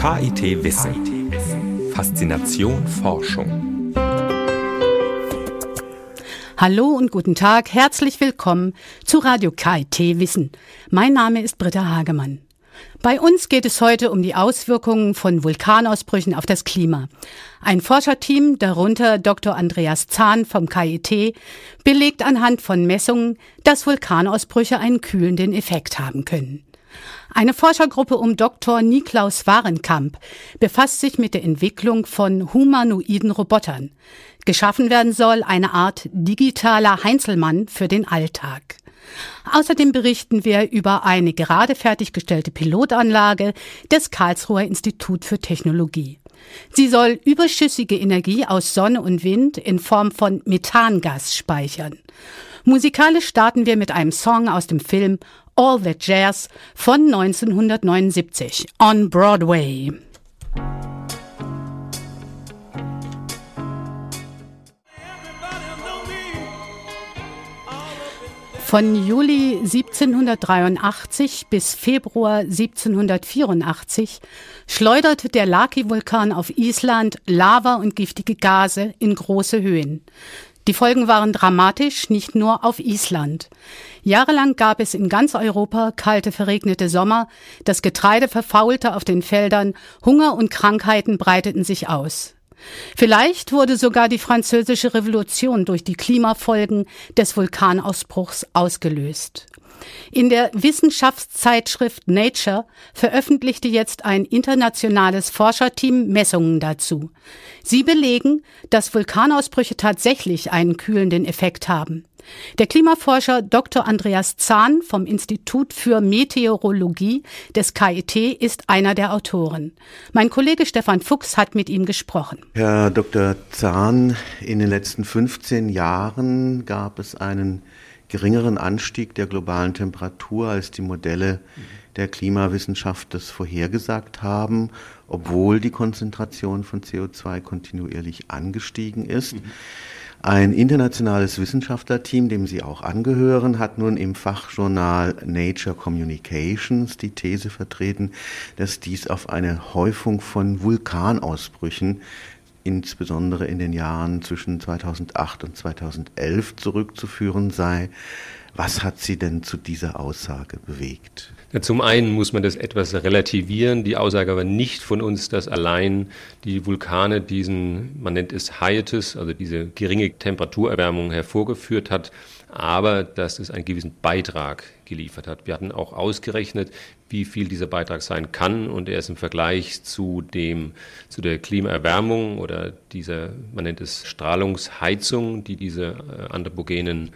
KIT Wissen. Faszination Forschung. Hallo und guten Tag, herzlich willkommen zu Radio KIT Wissen. Mein Name ist Britta Hagemann. Bei uns geht es heute um die Auswirkungen von Vulkanausbrüchen auf das Klima. Ein Forscherteam, darunter Dr. Andreas Zahn vom KIT, belegt anhand von Messungen, dass Vulkanausbrüche einen kühlenden Effekt haben können. Eine Forschergruppe um Dr. Niklaus Warenkamp befasst sich mit der Entwicklung von humanoiden Robotern. Geschaffen werden soll eine Art digitaler Heinzelmann für den Alltag. Außerdem berichten wir über eine gerade fertiggestellte Pilotanlage des Karlsruher Institut für Technologie. Sie soll überschüssige Energie aus Sonne und Wind in Form von Methangas speichern. Musikalisch starten wir mit einem Song aus dem Film All That Jazz von 1979 on Broadway. Von Juli 1783 bis Februar 1784 schleuderte der Laki-Vulkan auf Island Lava und giftige Gase in große Höhen. Die Folgen waren dramatisch, nicht nur auf Island. Jahrelang gab es in ganz Europa kalte, verregnete Sommer, das Getreide verfaulte auf den Feldern, Hunger und Krankheiten breiteten sich aus. Vielleicht wurde sogar die französische Revolution durch die Klimafolgen des Vulkanausbruchs ausgelöst. In der Wissenschaftszeitschrift Nature veröffentlichte jetzt ein internationales Forscherteam Messungen dazu. Sie belegen, dass Vulkanausbrüche tatsächlich einen kühlenden Effekt haben. Der Klimaforscher Dr. Andreas Zahn vom Institut für Meteorologie des KIT ist einer der Autoren. Mein Kollege Stefan Fuchs hat mit ihm gesprochen. Herr Dr. Zahn, in den letzten 15 Jahren gab es einen geringeren Anstieg der globalen Temperatur, als die Modelle der Klimawissenschaft das vorhergesagt haben, obwohl die Konzentration von CO2 kontinuierlich angestiegen ist. Ein internationales Wissenschaftlerteam, dem Sie auch angehören, hat nun im Fachjournal Nature Communications die These vertreten, dass dies auf eine Häufung von Vulkanausbrüchen insbesondere in den Jahren zwischen 2008 und 2011 zurückzuführen sei. Was hat Sie denn zu dieser Aussage bewegt? Zum einen muss man das etwas relativieren. Die Aussage war nicht von uns, dass allein die Vulkane diesen, man nennt es Hiatus, also diese geringe Temperaturerwärmung hervorgeführt hat, aber dass es einen gewissen Beitrag geliefert hat. Wir hatten auch ausgerechnet, wie viel dieser Beitrag sein kann und er ist im Vergleich zu dem, zu der Klimaerwärmung oder dieser, man nennt es Strahlungsheizung, die diese äh, anthropogenen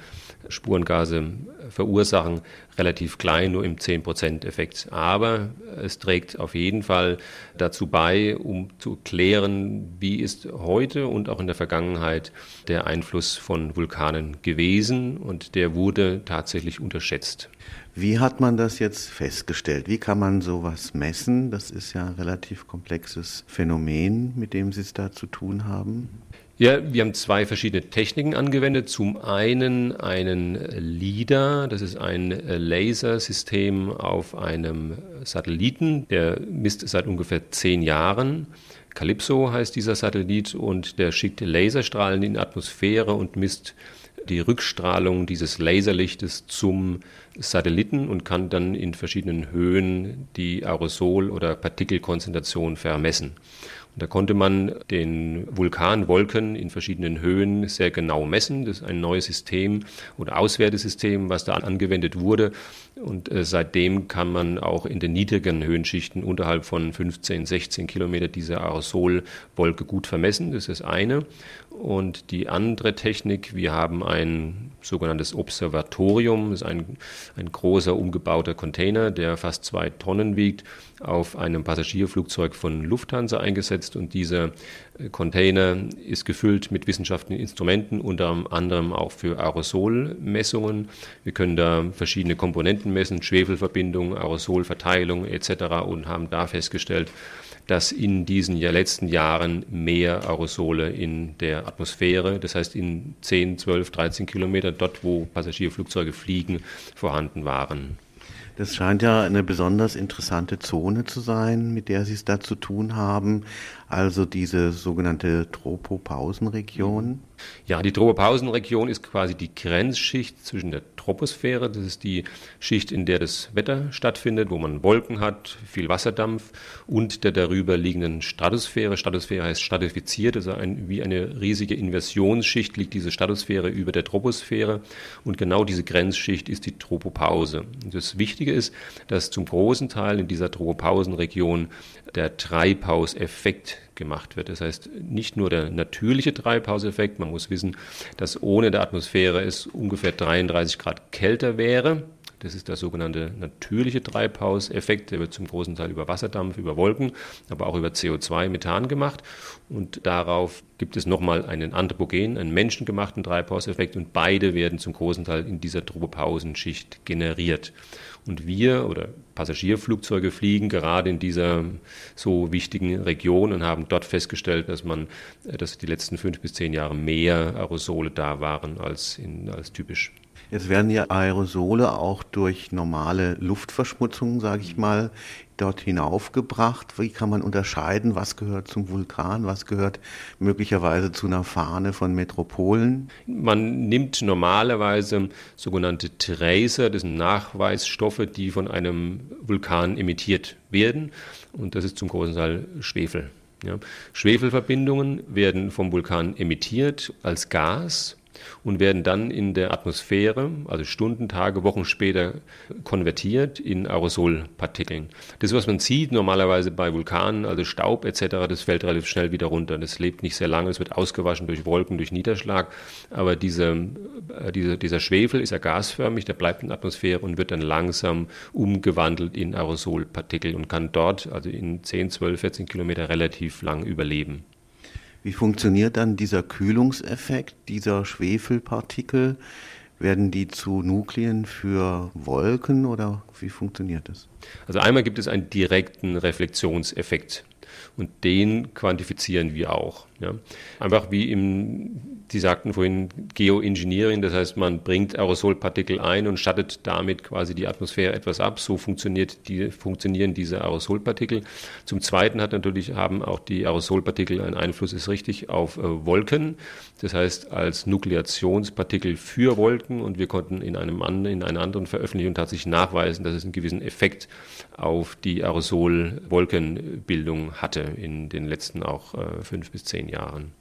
Spurengase verursachen, relativ klein, nur im 10%-Effekt. Aber es trägt auf jeden Fall dazu bei, um zu klären, wie ist heute und auch in der Vergangenheit der Einfluss von Vulkanen gewesen und der wurde tatsächlich unterschätzt. Wie hat man das jetzt festgestellt? Wie kann man sowas messen? Das ist ja ein relativ komplexes Phänomen, mit dem Sie es da zu tun haben. Ja, wir haben zwei verschiedene Techniken angewendet. Zum einen einen LIDAR, das ist ein Lasersystem auf einem Satelliten, der misst seit ungefähr zehn Jahren. Calypso heißt dieser Satellit und der schickt Laserstrahlen in die Atmosphäre und misst die Rückstrahlung dieses Laserlichtes zum Satelliten und kann dann in verschiedenen Höhen die Aerosol- oder Partikelkonzentration vermessen. Und da konnte man den Vulkanwolken in verschiedenen Höhen sehr genau messen. Das ist ein neues System oder Auswertesystem, was da angewendet wurde. Und äh, seitdem kann man auch in den niedrigen Höhenschichten unterhalb von 15, 16 Kilometer diese Aerosolwolke gut vermessen. Das ist eine. Und die andere Technik, wir haben ein sogenanntes Observatorium, das ist ein, ein großer umgebauter Container, der fast zwei Tonnen wiegt, auf einem Passagierflugzeug von Lufthansa eingesetzt. Und dieser äh, Container ist gefüllt mit wissenschaftlichen Instrumenten, unter anderem auch für Aerosolmessungen. Wir können da verschiedene Komponenten messen, Schwefelverbindung, Aerosolverteilung etc. und haben da festgestellt, dass in diesen letzten Jahren mehr Aerosole in der Atmosphäre, das heißt in 10, 12, 13 Kilometer dort, wo Passagierflugzeuge fliegen, vorhanden waren. Das scheint ja eine besonders interessante Zone zu sein, mit der Sie es da zu tun haben. Also diese sogenannte Tropopausenregion. Ja, die Tropopausenregion ist quasi die Grenzschicht zwischen der Troposphäre, das ist die Schicht, in der das Wetter stattfindet, wo man Wolken hat, viel Wasserdampf und der darüber liegenden Stratosphäre. Stratosphäre heißt stratifiziert, also ein, wie eine riesige Inversionsschicht liegt diese Stratosphäre über der Troposphäre und genau diese Grenzschicht ist die Tropopause. Das Wichtige ist, dass zum großen Teil in dieser Tropopausenregion der Treibhauseffekt gemacht wird. Das heißt, nicht nur der natürliche Treibhauseffekt, man muss wissen, dass ohne der Atmosphäre es ungefähr 33 Grad kälter wäre. Das ist der sogenannte natürliche Treibhauseffekt. Der wird zum großen Teil über Wasserdampf, über Wolken, aber auch über CO2, Methan gemacht. Und darauf gibt es nochmal einen Anthropogen, einen menschengemachten Treibhauseffekt. Und beide werden zum großen Teil in dieser Tropopausenschicht generiert. Und wir oder Passagierflugzeuge fliegen gerade in dieser so wichtigen Region und haben dort festgestellt, dass man, äh, dass die letzten fünf bis zehn Jahre mehr Aerosole da waren als, in, als typisch. Jetzt werden ja Aerosole auch durch normale Luftverschmutzung, sage ich mal, dort hinaufgebracht. Wie kann man unterscheiden, was gehört zum Vulkan, was gehört möglicherweise zu einer Fahne von Metropolen? Man nimmt normalerweise sogenannte Tracer, das sind Nachweisstoffe, die von einem Vulkan emittiert werden. Und das ist zum großen Teil Schwefel. Ja. Schwefelverbindungen werden vom Vulkan emittiert als Gas und werden dann in der Atmosphäre, also Stunden, Tage, Wochen später, konvertiert in Aerosolpartikeln. Das, was man sieht normalerweise bei Vulkanen, also Staub etc., das fällt relativ schnell wieder runter. Das lebt nicht sehr lange, es wird ausgewaschen durch Wolken, durch Niederschlag. Aber diese, äh, diese, dieser Schwefel ist ja gasförmig, der bleibt in der Atmosphäre und wird dann langsam umgewandelt in Aerosolpartikel und kann dort, also in 10, 12, 14 Kilometer relativ lang überleben. Wie funktioniert dann dieser Kühlungseffekt dieser Schwefelpartikel? Werden die zu Nuklien für Wolken oder wie funktioniert das? Also einmal gibt es einen direkten Reflexionseffekt und den quantifizieren wir auch. Ja. Einfach wie im, Sie sagten vorhin Geoengineering, das heißt, man bringt Aerosolpartikel ein und schattet damit quasi die Atmosphäre etwas ab. So funktioniert die, funktionieren diese Aerosolpartikel. Zum Zweiten hat natürlich, haben auch die Aerosolpartikel einen Einfluss, ist richtig, auf äh, Wolken. Das heißt, als Nukleationspartikel für Wolken und wir konnten in, einem, in einer anderen Veröffentlichung tatsächlich nachweisen, dass es einen gewissen Effekt auf die Aerosol-Wolkenbildung hatte in den letzten auch äh, fünf bis zehn Jahren.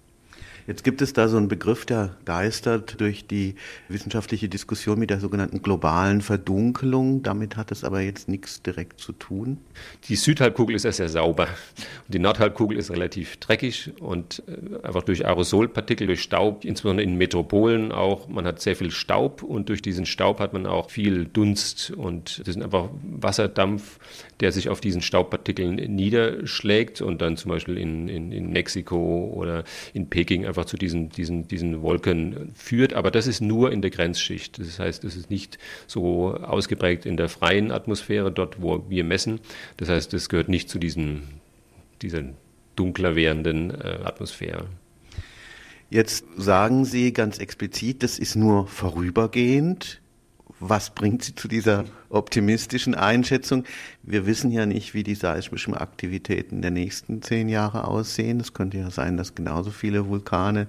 Jetzt gibt es da so einen Begriff, der geistert durch die wissenschaftliche Diskussion mit der sogenannten globalen Verdunkelung. Damit hat es aber jetzt nichts direkt zu tun. Die Südhalbkugel ist ja sehr sauber und die Nordhalbkugel ist relativ dreckig und äh, einfach durch Aerosolpartikel, durch Staub, insbesondere in Metropolen auch. Man hat sehr viel Staub und durch diesen Staub hat man auch viel Dunst und das ist einfach Wasserdampf, der sich auf diesen Staubpartikeln niederschlägt und dann zum Beispiel in, in, in Mexiko oder in Peking einfach zu diesen, diesen, diesen Wolken führt. Aber das ist nur in der Grenzschicht. Das heißt, es ist nicht so ausgeprägt in der freien Atmosphäre, dort wo wir messen. Das heißt, es gehört nicht zu diesen, dieser dunkler werdenden äh, Atmosphäre. Jetzt sagen Sie ganz explizit, das ist nur vorübergehend. Was bringt Sie zu dieser optimistischen Einschätzung? Wir wissen ja nicht, wie die seismischen Aktivitäten der nächsten zehn Jahre aussehen. Es könnte ja sein, dass genauso viele Vulkane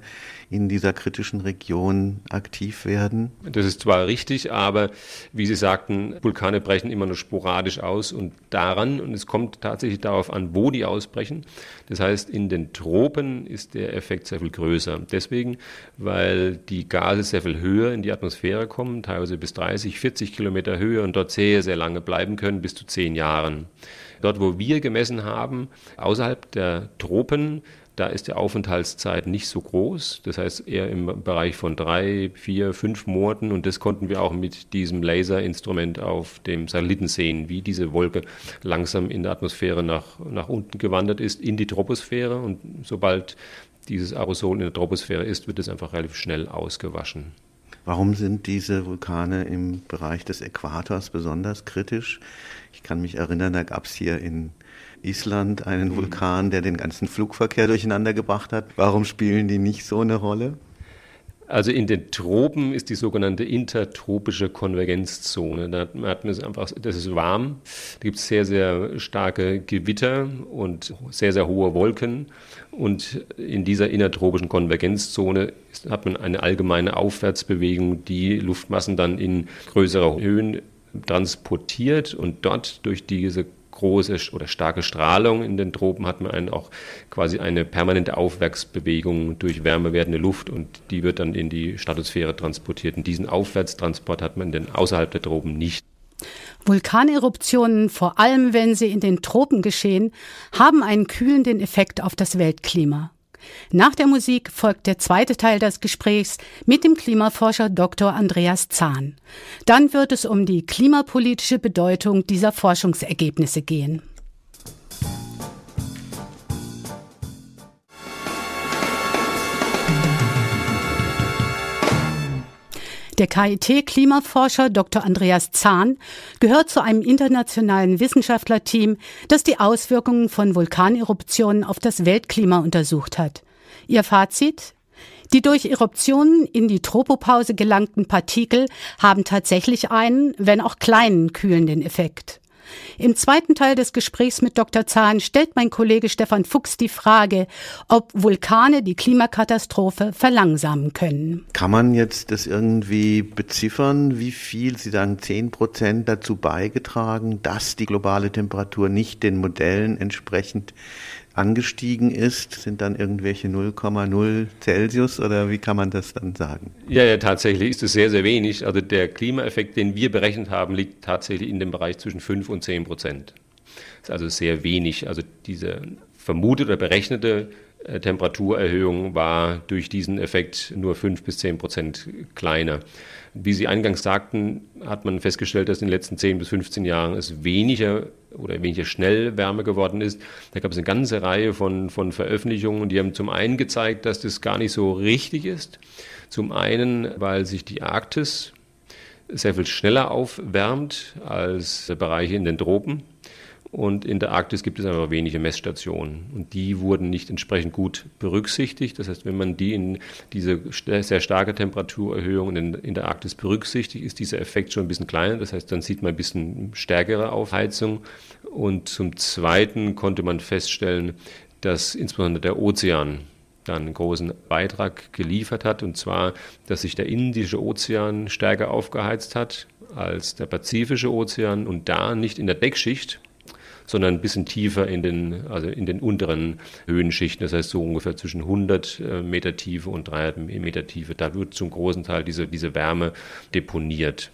in dieser kritischen Region aktiv werden. Das ist zwar richtig, aber wie Sie sagten, Vulkane brechen immer nur sporadisch aus und daran, und es kommt tatsächlich darauf an, wo die ausbrechen. Das heißt, in den Tropen ist der Effekt sehr viel größer. Deswegen, weil die Gase sehr viel höher in die Atmosphäre kommen, teilweise bis 30 30, 40 Kilometer Höhe und dort sehr, sehr lange bleiben können, bis zu zehn Jahren. Dort, wo wir gemessen haben, außerhalb der Tropen, da ist die Aufenthaltszeit nicht so groß. Das heißt eher im Bereich von drei, vier, fünf Monaten. Und das konnten wir auch mit diesem Laserinstrument auf dem Satelliten sehen, wie diese Wolke langsam in der Atmosphäre nach, nach unten gewandert ist, in die Troposphäre. Und sobald dieses Aerosol in der Troposphäre ist, wird es einfach relativ schnell ausgewaschen. Warum sind diese Vulkane im Bereich des Äquators besonders kritisch? Ich kann mich erinnern, da gab es hier in Island einen mhm. Vulkan, der den ganzen Flugverkehr durcheinander gebracht hat. Warum spielen die nicht so eine Rolle? Also in den Tropen ist die sogenannte intertropische Konvergenzzone. Da hat man es einfach, das ist warm, da gibt es sehr, sehr starke Gewitter und sehr, sehr hohe Wolken. Und in dieser innertropischen Konvergenzzone hat man eine allgemeine Aufwärtsbewegung, die Luftmassen dann in größere Höhen transportiert und dort durch diese große oder starke Strahlung in den Tropen hat man einen auch quasi eine permanente Aufwärtsbewegung durch wärmer werdende Luft und die wird dann in die Stratosphäre transportiert. Und diesen Aufwärtstransport hat man denn außerhalb der Tropen nicht. Vulkaneruptionen, vor allem wenn sie in den Tropen geschehen, haben einen kühlenden Effekt auf das Weltklima. Nach der Musik folgt der zweite Teil des Gesprächs mit dem Klimaforscher Dr. Andreas Zahn. Dann wird es um die klimapolitische Bedeutung dieser Forschungsergebnisse gehen. Der KIT-Klimaforscher Dr. Andreas Zahn gehört zu einem internationalen Wissenschaftlerteam, das die Auswirkungen von Vulkaneruptionen auf das Weltklima untersucht hat. Ihr Fazit? Die durch Eruptionen in die Tropopause gelangten Partikel haben tatsächlich einen, wenn auch kleinen, kühlenden Effekt. Im zweiten Teil des Gesprächs mit Dr. Zahn stellt mein Kollege Stefan Fuchs die Frage, ob Vulkane die Klimakatastrophe verlangsamen können. Kann man jetzt das irgendwie beziffern, wie viel, Sie sagen 10 Prozent dazu beigetragen, dass die globale Temperatur nicht den Modellen entsprechend angestiegen ist, sind dann irgendwelche 0,0 Celsius oder wie kann man das dann sagen? Ja, ja, tatsächlich ist es sehr, sehr wenig. Also der Klimaeffekt, den wir berechnet haben, liegt tatsächlich in dem Bereich zwischen 5 und 10 Prozent. Das ist also sehr wenig. Also diese vermutete oder berechnete Temperaturerhöhung war durch diesen Effekt nur 5 bis 10 Prozent kleiner. Wie Sie eingangs sagten, hat man festgestellt, dass in den letzten 10 bis 15 Jahren es weniger oder weniger schnell wärmer geworden ist. Da gab es eine ganze Reihe von, von Veröffentlichungen, die haben zum einen gezeigt, dass das gar nicht so richtig ist. Zum einen, weil sich die Arktis sehr viel schneller aufwärmt als Bereiche in den Tropen. Und in der Arktis gibt es einfach wenige Messstationen. Und die wurden nicht entsprechend gut berücksichtigt. Das heißt, wenn man die in diese sehr starke Temperaturerhöhung in, in der Arktis berücksichtigt, ist dieser Effekt schon ein bisschen kleiner. Das heißt, dann sieht man ein bisschen stärkere Aufheizung. Und zum Zweiten konnte man feststellen, dass insbesondere der Ozean dann einen großen Beitrag geliefert hat. Und zwar, dass sich der Indische Ozean stärker aufgeheizt hat als der Pazifische Ozean und da nicht in der Deckschicht, sondern ein bisschen tiefer in den, also in den unteren Höhenschichten, das heißt so ungefähr zwischen 100 äh, Meter Tiefe und 300 Meter Tiefe. Da wird zum großen Teil diese, diese Wärme deponiert.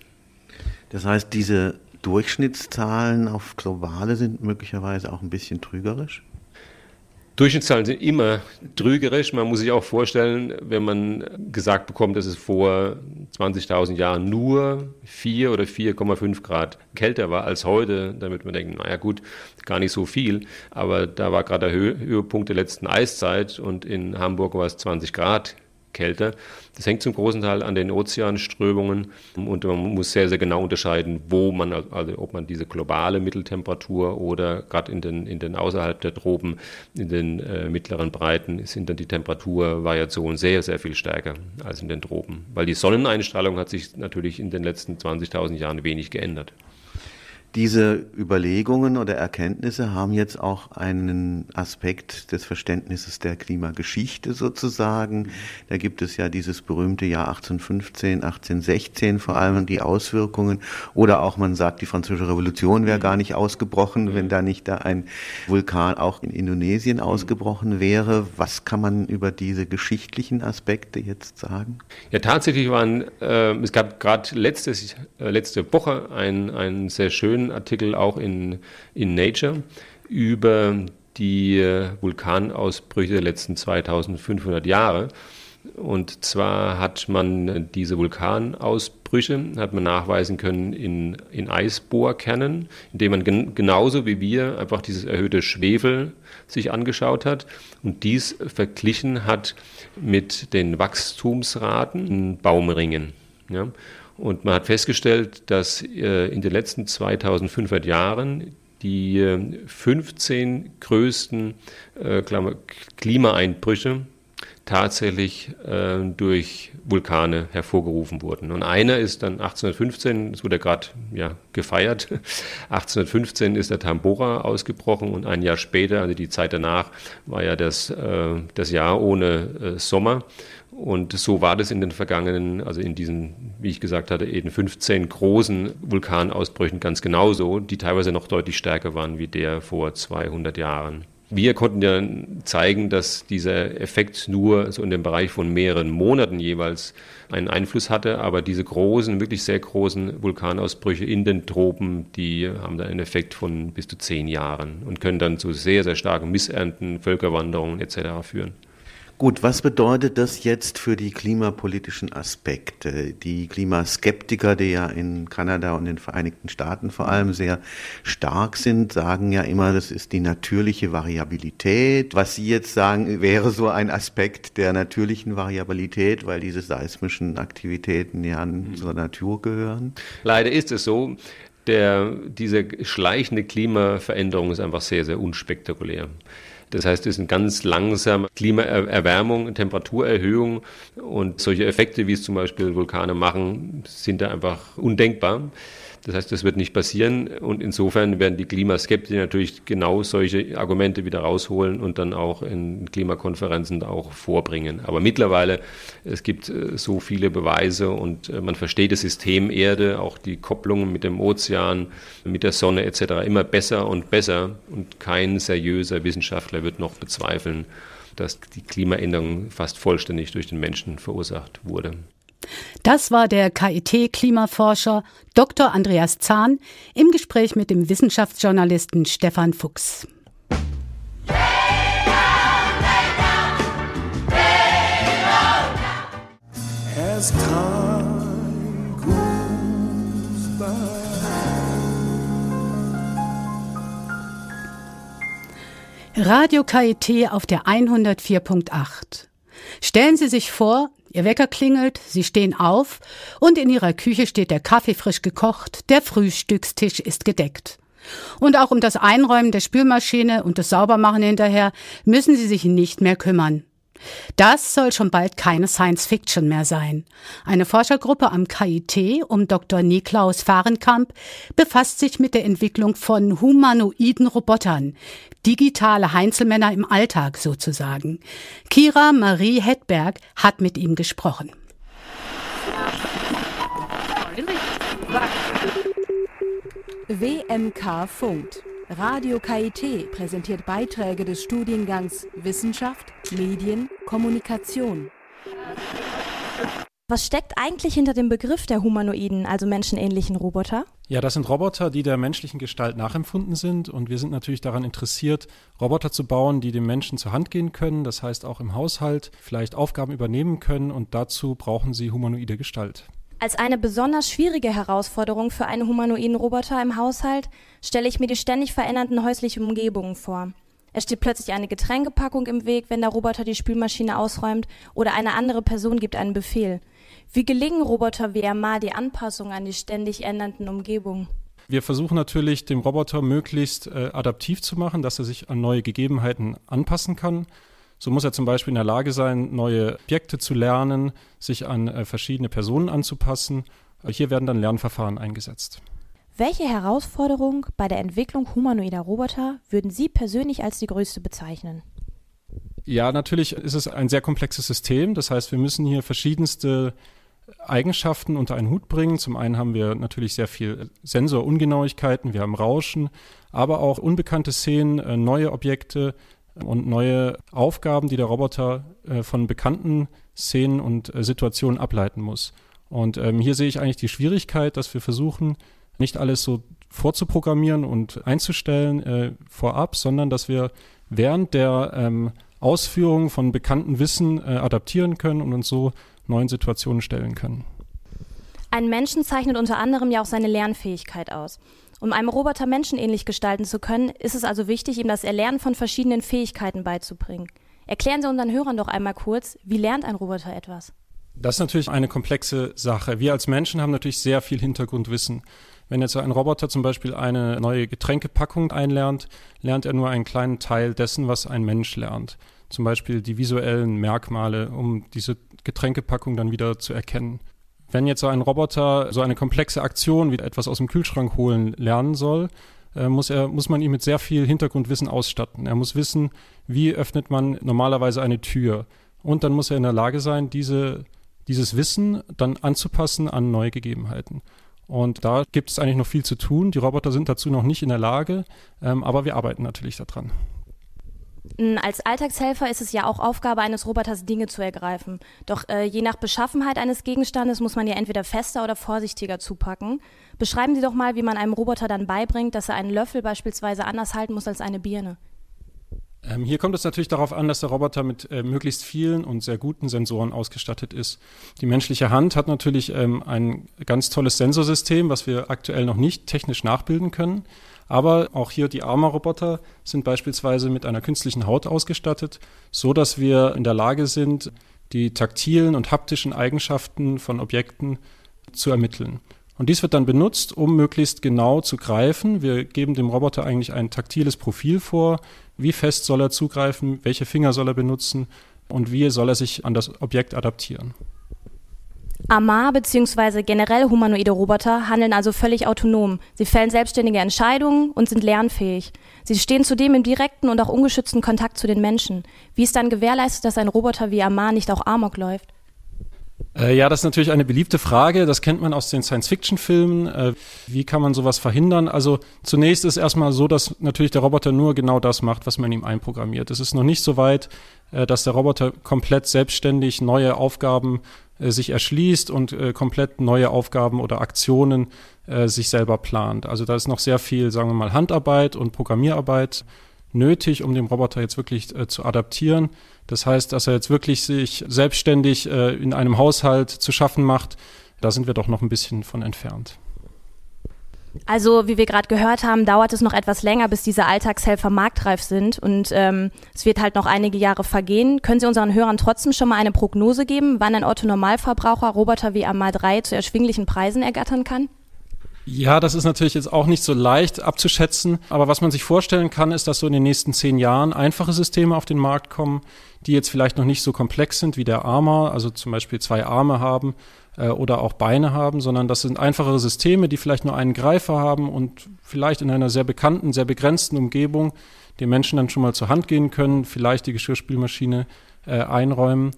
Das heißt, diese Durchschnittszahlen auf globale sind möglicherweise auch ein bisschen trügerisch? Durchschnittszahlen sind immer trügerisch. Man muss sich auch vorstellen, wenn man gesagt bekommt, dass es vor 20.000 Jahren nur 4 oder 4,5 Grad kälter war als heute, damit man denkt, naja gut, gar nicht so viel. Aber da war gerade der Höhepunkt der letzten Eiszeit und in Hamburg war es 20 Grad kälter. Das hängt zum großen Teil an den Ozeanströmungen und man muss sehr, sehr genau unterscheiden, wo man, also ob man diese globale Mitteltemperatur oder gerade in den, in den außerhalb der Tropen, in den äh, mittleren Breiten sind dann die Temperaturvariationen sehr, sehr viel stärker als in den Tropen, weil die Sonneneinstrahlung hat sich natürlich in den letzten 20.000 Jahren wenig geändert. Diese Überlegungen oder Erkenntnisse haben jetzt auch einen Aspekt des Verständnisses der Klimageschichte sozusagen. Da gibt es ja dieses berühmte Jahr 1815, 1816, vor allem die Auswirkungen. Oder auch man sagt, die französische Revolution wäre gar nicht ausgebrochen, wenn da nicht da ein Vulkan auch in Indonesien ausgebrochen wäre. Was kann man über diese geschichtlichen Aspekte jetzt sagen? Ja, tatsächlich waren, äh, es gab gerade äh, letzte Woche ein, ein sehr schönes Artikel auch in, in Nature über die äh, Vulkanausbrüche der letzten 2500 Jahre. Und zwar hat man diese Vulkanausbrüche hat man nachweisen können in, in Eisbohrkernen, indem man gen genauso wie wir einfach dieses erhöhte Schwefel sich angeschaut hat und dies verglichen hat mit den Wachstumsraten in Baumringen. Ja. Und man hat festgestellt, dass äh, in den letzten 2500 Jahren die 15 äh, größten äh, Klimaeinbrüche tatsächlich durch Vulkane hervorgerufen wurden. Und einer ist dann 1815, das wurde gerade ja, gefeiert, 1815 ist der Tambora ausgebrochen und ein Jahr später, also die Zeit danach, war ja das, das Jahr ohne Sommer. Und so war das in den vergangenen, also in diesen, wie ich gesagt hatte, eben 15 großen Vulkanausbrüchen ganz genauso, die teilweise noch deutlich stärker waren wie der vor 200 Jahren. Wir konnten ja zeigen, dass dieser Effekt nur so in dem Bereich von mehreren Monaten jeweils einen Einfluss hatte, aber diese großen, wirklich sehr großen Vulkanausbrüche in den Tropen, die haben dann einen Effekt von bis zu zehn Jahren und können dann zu sehr, sehr starken Missernten, Völkerwanderungen etc. führen. Gut, was bedeutet das jetzt für die klimapolitischen Aspekte? Die Klimaskeptiker, die ja in Kanada und den Vereinigten Staaten vor allem sehr stark sind, sagen ja immer, das ist die natürliche Variabilität. Was Sie jetzt sagen, wäre so ein Aspekt der natürlichen Variabilität, weil diese seismischen Aktivitäten ja mhm. zur Natur gehören. Leider ist es so. Der, diese schleichende Klimaveränderung ist einfach sehr, sehr unspektakulär. Das heißt, es ist eine ganz langsame Klimaerwärmung, Temperaturerhöhung und solche Effekte, wie es zum Beispiel Vulkane machen, sind da einfach undenkbar. Das heißt, das wird nicht passieren und insofern werden die Klimaskeptiker natürlich genau solche Argumente wieder rausholen und dann auch in Klimakonferenzen auch vorbringen. Aber mittlerweile, es gibt äh, so viele Beweise und äh, man versteht das System Erde, auch die Kopplungen mit dem Ozean, mit der Sonne etc. immer besser und besser und kein seriöser Wissenschaftler wird noch bezweifeln, dass die Klimaänderung fast vollständig durch den Menschen verursacht wurde. Das war der KIT-Klimaforscher Dr. Andreas Zahn im Gespräch mit dem Wissenschaftsjournalisten Stefan Fuchs. Radio KIT auf der 104.8. Stellen Sie sich vor, Ihr Wecker klingelt, Sie stehen auf und in Ihrer Küche steht der Kaffee frisch gekocht, der Frühstückstisch ist gedeckt. Und auch um das Einräumen der Spülmaschine und das Saubermachen hinterher müssen Sie sich nicht mehr kümmern. Das soll schon bald keine Science Fiction mehr sein. Eine Forschergruppe am KIT um Dr. Niklaus Fahrenkamp befasst sich mit der Entwicklung von humanoiden Robotern, digitale Heinzelmänner im Alltag sozusagen. Kira Marie Hedberg hat mit ihm gesprochen. WMK funkt. Radio KIT präsentiert Beiträge des Studiengangs Wissenschaft, Medien, Kommunikation. Was steckt eigentlich hinter dem Begriff der humanoiden, also menschenähnlichen Roboter? Ja, das sind Roboter, die der menschlichen Gestalt nachempfunden sind und wir sind natürlich daran interessiert, Roboter zu bauen, die dem Menschen zur Hand gehen können, das heißt auch im Haushalt vielleicht Aufgaben übernehmen können und dazu brauchen sie humanoide Gestalt. Als eine besonders schwierige Herausforderung für einen humanoiden Roboter im Haushalt stelle ich mir die ständig verändernden häuslichen Umgebungen vor. Es steht plötzlich eine Getränkepackung im Weg, wenn der Roboter die Spülmaschine ausräumt oder eine andere Person gibt einen Befehl. Wie gelingen Roboter wie RMA die Anpassung an die ständig ändernden Umgebungen? Wir versuchen natürlich, dem Roboter möglichst äh, adaptiv zu machen, dass er sich an neue Gegebenheiten anpassen kann. So muss er zum Beispiel in der Lage sein, neue Objekte zu lernen, sich an äh, verschiedene Personen anzupassen. Hier werden dann Lernverfahren eingesetzt. Welche Herausforderung bei der Entwicklung humanoider Roboter würden Sie persönlich als die größte bezeichnen? Ja, natürlich ist es ein sehr komplexes System. Das heißt, wir müssen hier verschiedenste Eigenschaften unter einen Hut bringen. Zum einen haben wir natürlich sehr viel Sensorungenauigkeiten, wir haben Rauschen, aber auch unbekannte Szenen, äh, neue Objekte, und neue Aufgaben, die der Roboter äh, von bekannten Szenen und äh, Situationen ableiten muss. Und ähm, hier sehe ich eigentlich die Schwierigkeit, dass wir versuchen, nicht alles so vorzuprogrammieren und einzustellen äh, vorab, sondern dass wir während der ähm, Ausführung von bekannten Wissen äh, adaptieren können und uns so neuen Situationen stellen können. Ein Menschen zeichnet unter anderem ja auch seine Lernfähigkeit aus. Um einem Roboter menschenähnlich gestalten zu können, ist es also wichtig, ihm das Erlernen von verschiedenen Fähigkeiten beizubringen. Erklären Sie unseren Hörern doch einmal kurz, wie lernt ein Roboter etwas? Das ist natürlich eine komplexe Sache. Wir als Menschen haben natürlich sehr viel Hintergrundwissen. Wenn jetzt ein Roboter zum Beispiel eine neue Getränkepackung einlernt, lernt er nur einen kleinen Teil dessen, was ein Mensch lernt. zum Beispiel die visuellen Merkmale, um diese Getränkepackung dann wieder zu erkennen. Wenn jetzt so ein Roboter so eine komplexe Aktion wie etwas aus dem Kühlschrank holen lernen soll, äh, muss, er, muss man ihn mit sehr viel Hintergrundwissen ausstatten. Er muss wissen, wie öffnet man normalerweise eine Tür. Und dann muss er in der Lage sein, diese, dieses Wissen dann anzupassen an neue Gegebenheiten. Und da gibt es eigentlich noch viel zu tun. Die Roboter sind dazu noch nicht in der Lage, ähm, aber wir arbeiten natürlich daran. Als Alltagshelfer ist es ja auch Aufgabe eines Roboters, Dinge zu ergreifen. Doch äh, je nach Beschaffenheit eines Gegenstandes muss man ja entweder fester oder vorsichtiger zupacken. Beschreiben Sie doch mal, wie man einem Roboter dann beibringt, dass er einen Löffel beispielsweise anders halten muss als eine Birne. Ähm, hier kommt es natürlich darauf an, dass der Roboter mit äh, möglichst vielen und sehr guten Sensoren ausgestattet ist. Die menschliche Hand hat natürlich ähm, ein ganz tolles Sensorsystem, was wir aktuell noch nicht technisch nachbilden können. Aber auch hier die Arma-Roboter sind beispielsweise mit einer künstlichen Haut ausgestattet, so dass wir in der Lage sind, die taktilen und haptischen Eigenschaften von Objekten zu ermitteln. Und dies wird dann benutzt, um möglichst genau zu greifen. Wir geben dem Roboter eigentlich ein taktiles Profil vor. Wie fest soll er zugreifen? Welche Finger soll er benutzen? Und wie soll er sich an das Objekt adaptieren? Amar bzw. generell humanoide Roboter handeln also völlig autonom. Sie fällen selbstständige Entscheidungen und sind lernfähig. Sie stehen zudem im direkten und auch ungeschützten Kontakt zu den Menschen. Wie ist dann gewährleistet, dass ein Roboter wie Amar nicht auch Amok läuft? Äh, ja, das ist natürlich eine beliebte Frage. Das kennt man aus den Science-Fiction-Filmen. Äh, wie kann man sowas verhindern? Also zunächst ist erstmal so, dass natürlich der Roboter nur genau das macht, was man ihm einprogrammiert. Es ist noch nicht so weit, äh, dass der Roboter komplett selbstständig neue Aufgaben sich erschließt und komplett neue Aufgaben oder Aktionen sich selber plant. Also da ist noch sehr viel, sagen wir mal, Handarbeit und Programmierarbeit nötig, um den Roboter jetzt wirklich äh, zu adaptieren. Das heißt, dass er jetzt wirklich sich selbstständig äh, in einem Haushalt zu schaffen macht, da sind wir doch noch ein bisschen von entfernt. Also, wie wir gerade gehört haben, dauert es noch etwas länger, bis diese Alltagshelfer marktreif sind und ähm, es wird halt noch einige Jahre vergehen. Können Sie unseren Hörern trotzdem schon mal eine Prognose geben, wann ein Otto-Normalverbraucher Roboter wie Amal 3 zu erschwinglichen Preisen ergattern kann? Ja, das ist natürlich jetzt auch nicht so leicht abzuschätzen. Aber was man sich vorstellen kann, ist, dass so in den nächsten zehn Jahren einfache Systeme auf den Markt kommen, die jetzt vielleicht noch nicht so komplex sind wie der Armer, also zum Beispiel zwei Arme haben äh, oder auch Beine haben, sondern das sind einfachere Systeme, die vielleicht nur einen Greifer haben und vielleicht in einer sehr bekannten, sehr begrenzten Umgebung den Menschen dann schon mal zur Hand gehen können, vielleicht die Geschirrspülmaschine äh, einräumen.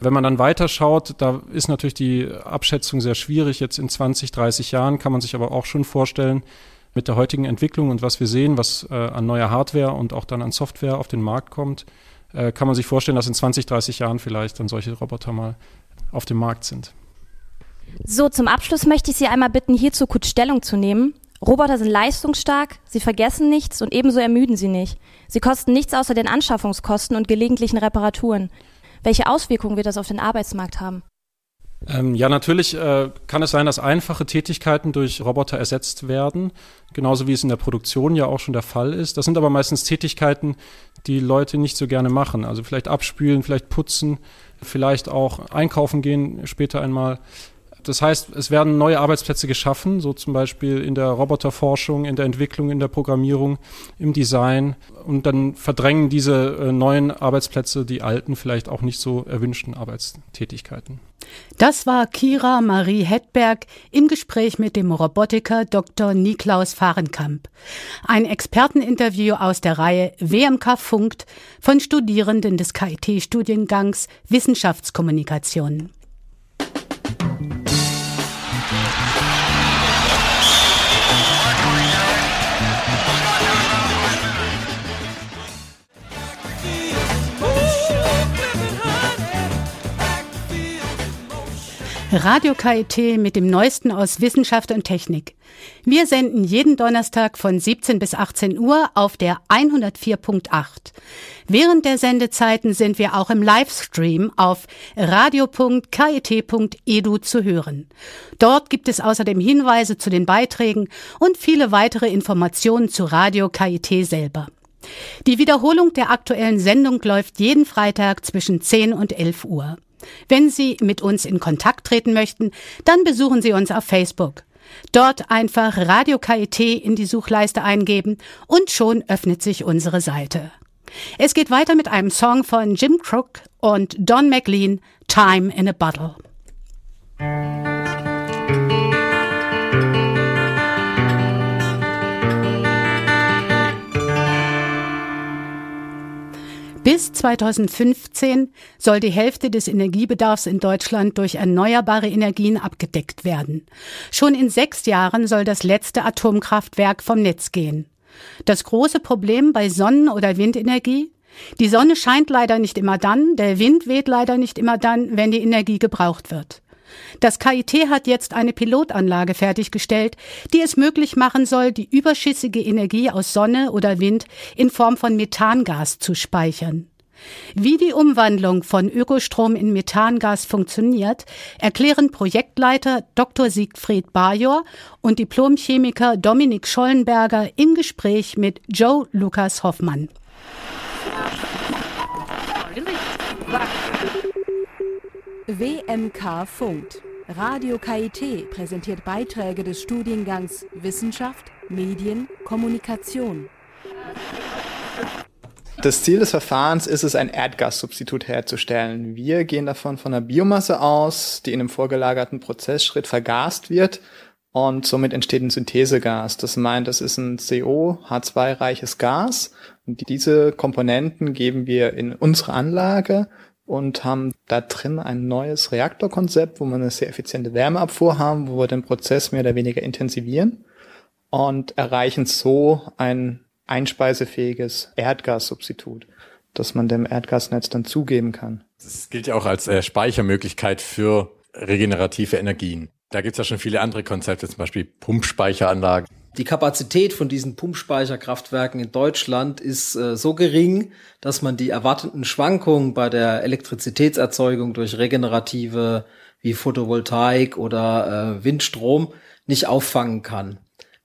Wenn man dann weiterschaut, da ist natürlich die Abschätzung sehr schwierig. Jetzt in 20, 30 Jahren kann man sich aber auch schon vorstellen, mit der heutigen Entwicklung und was wir sehen, was äh, an neuer Hardware und auch dann an Software auf den Markt kommt, äh, kann man sich vorstellen, dass in 20, 30 Jahren vielleicht dann solche Roboter mal auf dem Markt sind. So, zum Abschluss möchte ich Sie einmal bitten, hierzu kurz Stellung zu nehmen. Roboter sind leistungsstark, sie vergessen nichts und ebenso ermüden sie nicht. Sie kosten nichts außer den Anschaffungskosten und gelegentlichen Reparaturen. Welche Auswirkungen wird das auf den Arbeitsmarkt haben? Ähm, ja, natürlich äh, kann es sein, dass einfache Tätigkeiten durch Roboter ersetzt werden, genauso wie es in der Produktion ja auch schon der Fall ist. Das sind aber meistens Tätigkeiten, die Leute nicht so gerne machen. Also vielleicht abspülen, vielleicht putzen, vielleicht auch einkaufen gehen später einmal. Das heißt, es werden neue Arbeitsplätze geschaffen, so zum Beispiel in der Roboterforschung, in der Entwicklung, in der Programmierung, im Design. Und dann verdrängen diese äh, neuen Arbeitsplätze die alten, vielleicht auch nicht so erwünschten Arbeitstätigkeiten. Das war Kira Marie Hedberg im Gespräch mit dem Robotiker Dr. Niklaus Fahrenkamp. Ein Experteninterview aus der Reihe WMK Funkt von Studierenden des KIT-Studiengangs Wissenschaftskommunikation. Radio KIT mit dem Neuesten aus Wissenschaft und Technik. Wir senden jeden Donnerstag von 17 bis 18 Uhr auf der 104.8. Während der Sendezeiten sind wir auch im Livestream auf radio.kit.edu zu hören. Dort gibt es außerdem Hinweise zu den Beiträgen und viele weitere Informationen zu Radio KIT selber. Die Wiederholung der aktuellen Sendung läuft jeden Freitag zwischen 10 und 11 Uhr. Wenn Sie mit uns in Kontakt treten möchten, dann besuchen Sie uns auf Facebook. Dort einfach Radio KIT in die Suchleiste eingeben und schon öffnet sich unsere Seite. Es geht weiter mit einem Song von Jim Crook und Don McLean, Time in a Bottle. Bis 2015 soll die Hälfte des Energiebedarfs in Deutschland durch erneuerbare Energien abgedeckt werden. Schon in sechs Jahren soll das letzte Atomkraftwerk vom Netz gehen. Das große Problem bei Sonnen- oder Windenergie? Die Sonne scheint leider nicht immer dann, der Wind weht leider nicht immer dann, wenn die Energie gebraucht wird. Das KIT hat jetzt eine Pilotanlage fertiggestellt, die es möglich machen soll, die überschüssige Energie aus Sonne oder Wind in Form von Methangas zu speichern. Wie die Umwandlung von Ökostrom in Methangas funktioniert, erklären Projektleiter Dr. Siegfried Bajor und Diplomchemiker Dominik Schollenberger im Gespräch mit Joe Lukas Hoffmann. WMK funkt. Radio KIT präsentiert Beiträge des Studiengangs Wissenschaft, Medien, Kommunikation. Das Ziel des Verfahrens ist es, ein Erdgassubstitut herzustellen. Wir gehen davon von einer Biomasse aus, die in einem vorgelagerten Prozessschritt vergast wird und somit entsteht ein Synthesegas. Das meint, es ist ein CO, H2-reiches Gas und diese Komponenten geben wir in unsere Anlage und haben da drin ein neues Reaktorkonzept, wo wir eine sehr effiziente Wärmeabfuhr haben, wo wir den Prozess mehr oder weniger intensivieren und erreichen so ein einspeisefähiges Erdgassubstitut, das man dem Erdgasnetz dann zugeben kann. Das gilt ja auch als äh, Speichermöglichkeit für regenerative Energien. Da gibt's ja schon viele andere Konzepte, zum Beispiel Pumpspeicheranlagen. Die Kapazität von diesen Pumpspeicherkraftwerken in Deutschland ist äh, so gering, dass man die erwarteten Schwankungen bei der Elektrizitätserzeugung durch regenerative wie Photovoltaik oder äh, Windstrom nicht auffangen kann.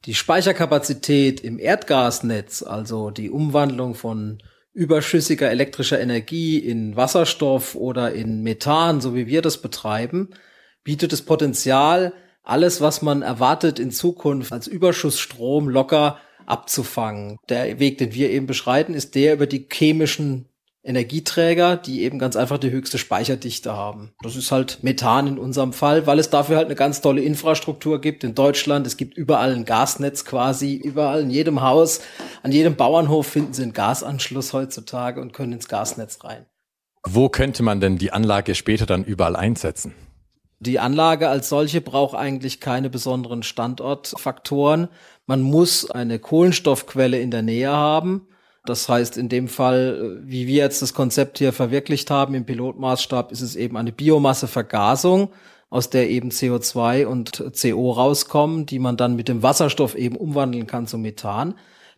Die Speicherkapazität im Erdgasnetz, also die Umwandlung von überschüssiger elektrischer Energie in Wasserstoff oder in Methan, so wie wir das betreiben, bietet das Potenzial, alles, was man erwartet in Zukunft als Überschussstrom locker abzufangen. Der Weg, den wir eben beschreiten, ist der über die chemischen Energieträger, die eben ganz einfach die höchste Speicherdichte haben. Das ist halt Methan in unserem Fall, weil es dafür halt eine ganz tolle Infrastruktur gibt in Deutschland. Es gibt überall ein Gasnetz quasi, überall in jedem Haus, an jedem Bauernhof finden Sie einen Gasanschluss heutzutage und können ins Gasnetz rein. Wo könnte man denn die Anlage später dann überall einsetzen? Die Anlage als solche braucht eigentlich keine besonderen Standortfaktoren. Man muss eine Kohlenstoffquelle in der Nähe haben. Das heißt, in dem Fall, wie wir jetzt das Konzept hier verwirklicht haben im Pilotmaßstab, ist es eben eine Biomassevergasung, aus der eben CO2 und CO rauskommen, die man dann mit dem Wasserstoff eben umwandeln kann zu Methan.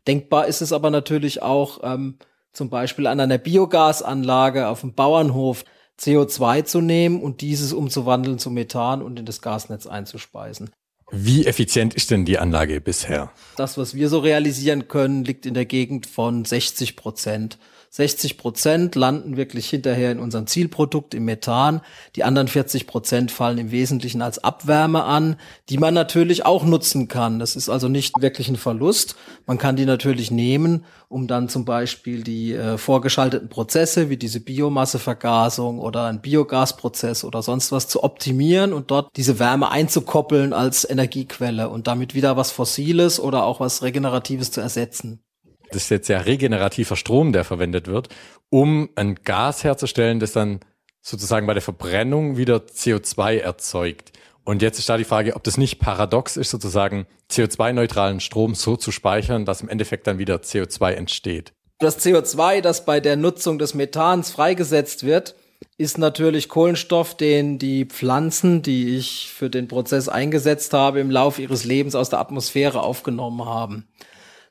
Denkbar ist es aber natürlich auch ähm, zum Beispiel an einer Biogasanlage auf dem Bauernhof, CO2 zu nehmen und dieses umzuwandeln zu Methan und in das Gasnetz einzuspeisen. Wie effizient ist denn die Anlage bisher? Das, was wir so realisieren können, liegt in der Gegend von 60 Prozent. 60 Prozent landen wirklich hinterher in unserem Zielprodukt im Methan. Die anderen 40 Prozent fallen im Wesentlichen als Abwärme an, die man natürlich auch nutzen kann. Das ist also nicht wirklich ein Verlust. Man kann die natürlich nehmen, um dann zum Beispiel die äh, vorgeschalteten Prozesse wie diese Biomassevergasung oder ein Biogasprozess oder sonst was zu optimieren und dort diese Wärme einzukoppeln als Energiequelle und damit wieder was Fossiles oder auch was Regeneratives zu ersetzen das ist jetzt ja regenerativer Strom, der verwendet wird, um ein Gas herzustellen, das dann sozusagen bei der Verbrennung wieder CO2 erzeugt. Und jetzt ist da die Frage, ob das nicht paradox ist, sozusagen CO2-neutralen Strom so zu speichern, dass im Endeffekt dann wieder CO2 entsteht. Das CO2, das bei der Nutzung des Methans freigesetzt wird, ist natürlich Kohlenstoff, den die Pflanzen, die ich für den Prozess eingesetzt habe, im Laufe ihres Lebens aus der Atmosphäre aufgenommen haben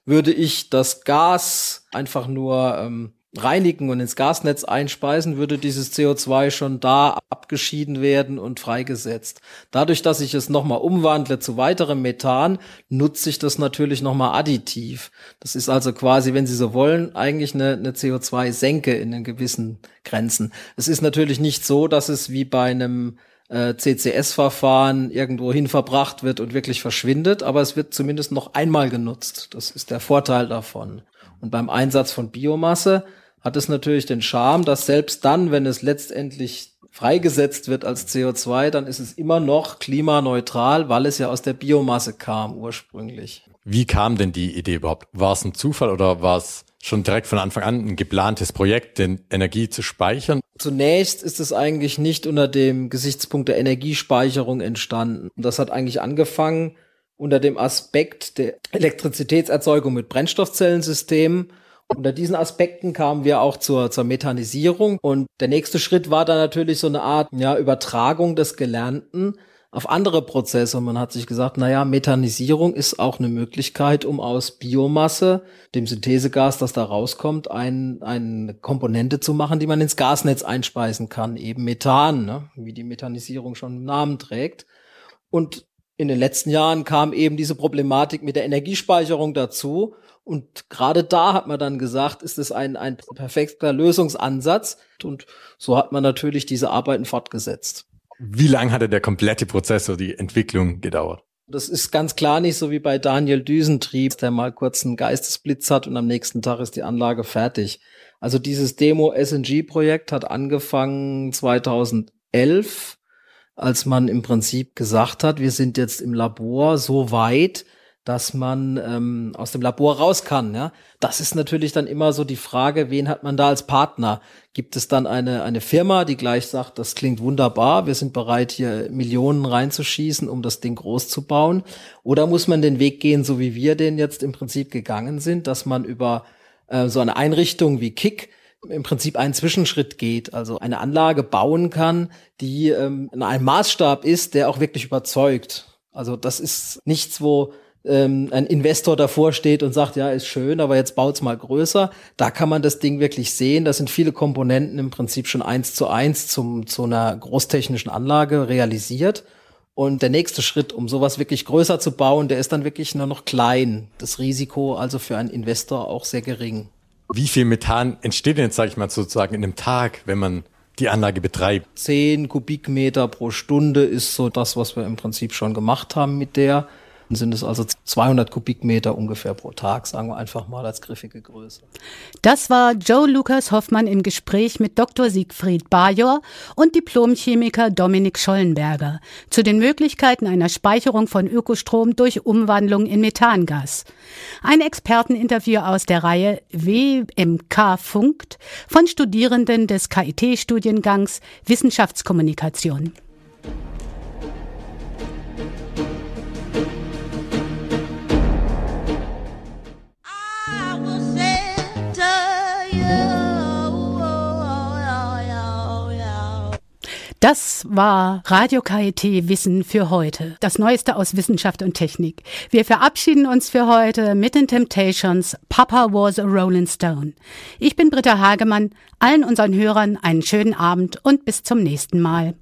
würde ich das Gas einfach nur ähm, reinigen und ins Gasnetz einspeisen, würde dieses CO2 schon da abgeschieden werden und freigesetzt. Dadurch, dass ich es nochmal umwandle zu weiterem Methan, nutze ich das natürlich nochmal additiv. Das ist also quasi, wenn Sie so wollen, eigentlich eine, eine CO2-Senke in den gewissen Grenzen. Es ist natürlich nicht so, dass es wie bei einem äh, CCS-Verfahren irgendwo hin verbracht wird und wirklich verschwindet, aber es wird zumindest noch einmal genutzt. Das ist der Vorteil davon. Und beim Einsatz von Biomasse hat es natürlich den Charme, dass selbst dann, wenn es letztendlich freigesetzt wird als CO2, dann ist es immer noch klimaneutral, weil es ja aus der Biomasse kam ursprünglich. Wie kam denn die Idee überhaupt? War es ein Zufall oder war es schon direkt von Anfang an ein geplantes Projekt, den Energie zu speichern? Zunächst ist es eigentlich nicht unter dem Gesichtspunkt der Energiespeicherung entstanden. Das hat eigentlich angefangen unter dem Aspekt der Elektrizitätserzeugung mit Brennstoffzellensystemen. Unter diesen Aspekten kamen wir auch zur, zur Methanisierung. Und der nächste Schritt war dann natürlich so eine Art ja, Übertragung des Gelernten auf andere Prozesse. Man hat sich gesagt, naja, Methanisierung ist auch eine Möglichkeit, um aus Biomasse, dem Synthesegas, das da rauskommt, ein, eine Komponente zu machen, die man ins Gasnetz einspeisen kann, eben Methan, ne? wie die Methanisierung schon im Namen trägt. Und in den letzten Jahren kam eben diese Problematik mit der Energiespeicherung dazu. Und gerade da hat man dann gesagt, ist es ein, ein perfekter Lösungsansatz. Und so hat man natürlich diese Arbeiten fortgesetzt. Wie lang hatte der komplette Prozess, so die Entwicklung gedauert? Das ist ganz klar nicht so wie bei Daniel Düsentrieb, der mal kurz einen Geistesblitz hat und am nächsten Tag ist die Anlage fertig. Also dieses Demo SNG-Projekt hat angefangen 2011 als man im Prinzip gesagt hat, wir sind jetzt im Labor so weit, dass man ähm, aus dem Labor raus kann. Ja, das ist natürlich dann immer so die Frage, wen hat man da als Partner? Gibt es dann eine eine Firma, die gleich sagt, das klingt wunderbar, wir sind bereit hier Millionen reinzuschießen, um das Ding groß zu bauen? Oder muss man den Weg gehen, so wie wir den jetzt im Prinzip gegangen sind, dass man über äh, so eine Einrichtung wie Kick im Prinzip einen Zwischenschritt geht, also eine Anlage bauen kann, die ähm, ein Maßstab ist, der auch wirklich überzeugt. Also das ist nichts, wo ähm, ein Investor davor steht und sagt, ja, ist schön, aber jetzt baut's mal größer. Da kann man das Ding wirklich sehen. Das sind viele Komponenten im Prinzip schon eins zu eins zum, zu einer großtechnischen Anlage realisiert. Und der nächste Schritt, um sowas wirklich größer zu bauen, der ist dann wirklich nur noch klein. Das Risiko also für einen Investor auch sehr gering. Wie viel Methan entsteht denn jetzt, sage ich mal, sozusagen in einem Tag, wenn man die Anlage betreibt? Zehn Kubikmeter pro Stunde ist so das, was wir im Prinzip schon gemacht haben mit der sind es also 200 Kubikmeter ungefähr pro Tag, sagen wir einfach mal als griffige Größe. Das war Joe Lukas Hoffmann im Gespräch mit Dr. Siegfried Bajor und Diplomchemiker Dominik Schollenberger zu den Möglichkeiten einer Speicherung von Ökostrom durch Umwandlung in Methangas. Ein Experteninterview aus der Reihe WMK Funkt von Studierenden des KIT-Studiengangs Wissenschaftskommunikation. Das war Radio KIT Wissen für heute. Das Neueste aus Wissenschaft und Technik. Wir verabschieden uns für heute mit den Temptations Papa was a Rolling Stone. Ich bin Britta Hagemann. Allen unseren Hörern einen schönen Abend und bis zum nächsten Mal.